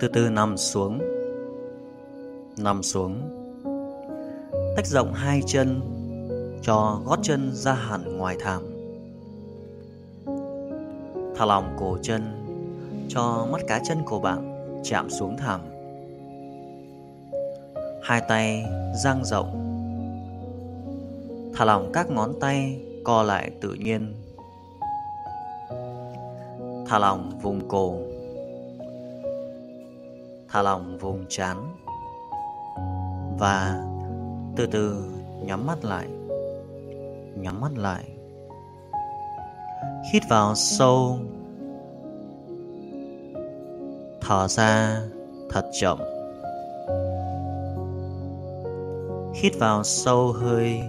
Từ từ nằm xuống. Nằm xuống. Tách rộng hai chân, Cho gót chân ra hẳn ngoài thảm. Thả lỏng cổ chân, Cho mắt cá chân của bạn chạm xuống thảm. Hai tay dang rộng. Thả lỏng các ngón tay co lại tự nhiên. Thả lỏng vùng cổ. Thả lỏng vùng chán Và từ từ nhắm mắt lại. Nhắm mắt lại. Hít vào sâu. Thở ra thật chậm. Hít vào sâu hơi.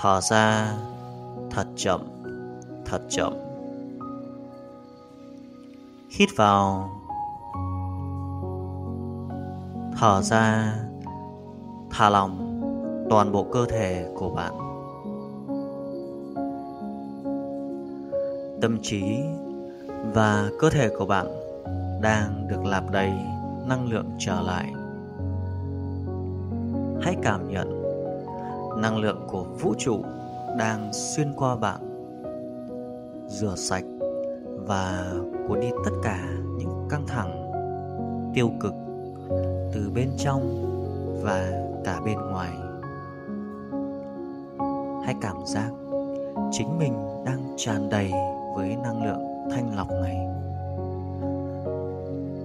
Thở ra thật chậm. Thật chậm. Hít vào. Thở ra. Thả lỏng toàn bộ cơ thể của bạn. Tâm trí và cơ thể của bạn đang được lạp đầy năng lượng trở lại. Hãy cảm nhận năng lượng của vũ trụ đang xuyên qua bạn rửa sạch và cuốn đi tất cả những căng thẳng, tiêu cực từ bên trong và cả bên ngoài. Hãy cảm giác chính mình đang tràn đầy với năng lượng thanh lọc này.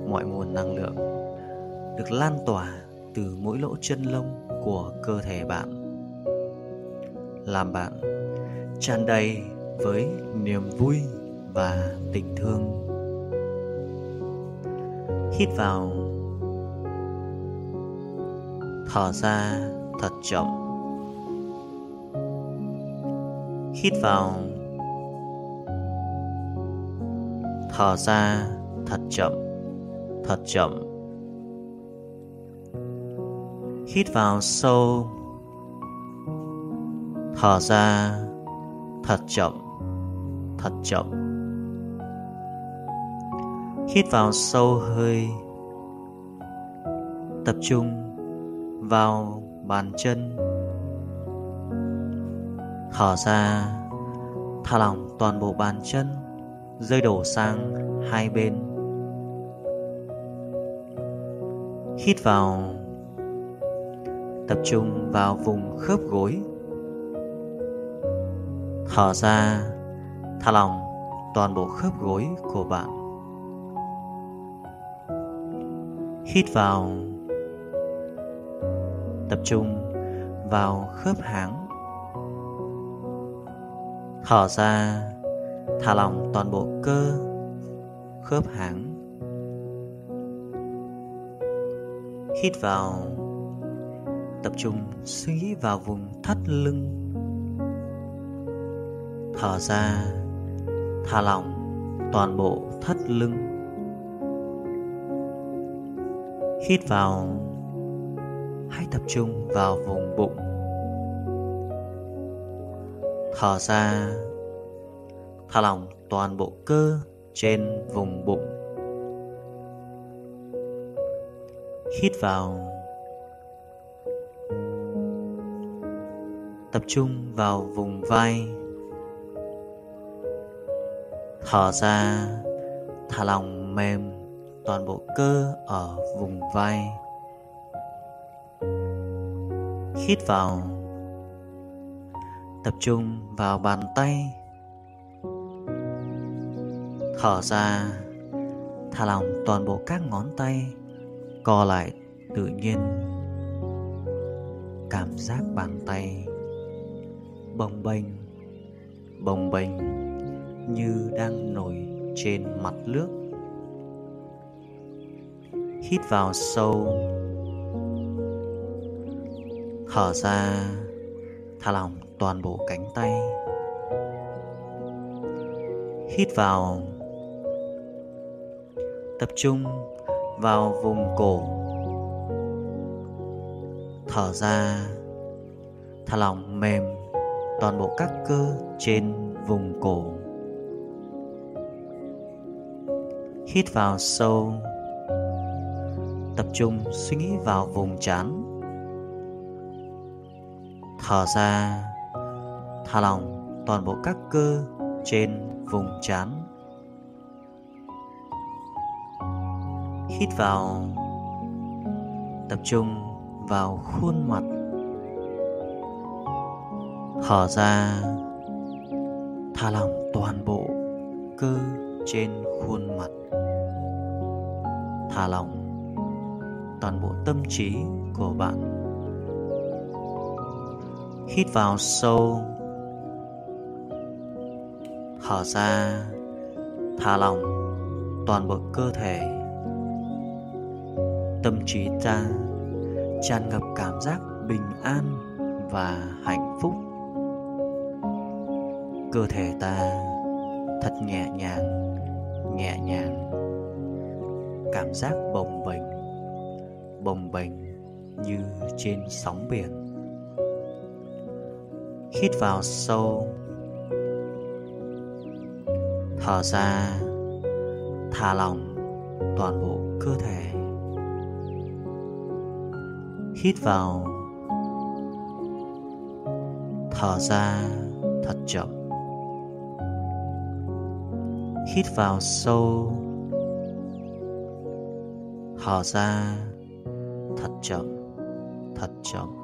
Mọi nguồn năng lượng được lan tỏa từ mỗi lỗ chân lông của cơ thể bạn, làm bạn tràn đầy với niềm vui và tình thương. Hít vào. Thở ra thật chậm. Hít vào. Thở ra thật chậm thật chậm. Hít vào sâu. Thở ra thật chậm thật chậm hít vào sâu hơi, tập trung vào bàn chân. Thở ra, thả lỏng toàn bộ bàn chân, rơi đổ sang hai bên. Hít vào, tập trung vào vùng khớp gối. Thở ra thả lỏng toàn bộ khớp gối của bạn. Hít vào, tập trung vào khớp háng. Thở ra, thả lỏng toàn bộ cơ, khớp háng. Hít vào, tập trung suy nghĩ vào vùng thắt lưng. Thở ra thả lỏng toàn bộ thắt lưng. Hít vào, hãy tập trung vào vùng bụng. Thở ra thả lỏng toàn bộ cơ trên vùng bụng. Hít vào. Tập trung vào vùng vai thở ra, thả lỏng mềm toàn bộ cơ ở vùng vai. Hít vào. Tập trung vào bàn tay. Thở ra, thả lỏng toàn bộ các ngón tay. Co lại tự nhiên. Cảm giác bàn tay. Bồng bềnh bồng bềnh như đang nổi trên mặt nước. Hít vào sâu. Thở ra. Thả lỏng toàn bộ cánh tay. Hít vào. Tập trung vào vùng cổ. Thở ra. Thả lỏng mềm toàn bộ các cơ trên vùng cổ. Hít vào sâu. Tập trung suy nghĩ vào vùng trán. Thở ra, thả lỏng toàn bộ các cơ trên vùng trán. Hít vào, tập trung vào khuôn mặt. Thở ra, thả lỏng toàn bộ cơ trên khuôn mặt. Thả lỏng toàn bộ tâm trí của bạn. Hít vào sâu. Thở ra. Thả lỏng toàn bộ cơ thể. Tâm trí ta tràn ngập cảm giác bình an và hạnh phúc. Cơ thể ta thật nhẹ nhàng nhẹ nhàng. Cảm giác bồng bềnh bồng bềnh như trên sóng biển. Hít vào sâu. Thở ra, thả lỏng toàn bộ cơ thể. Hít vào. Thở ra thật chậm hít vào sâu. Thở ra thật chậm thật chậm. thật chậm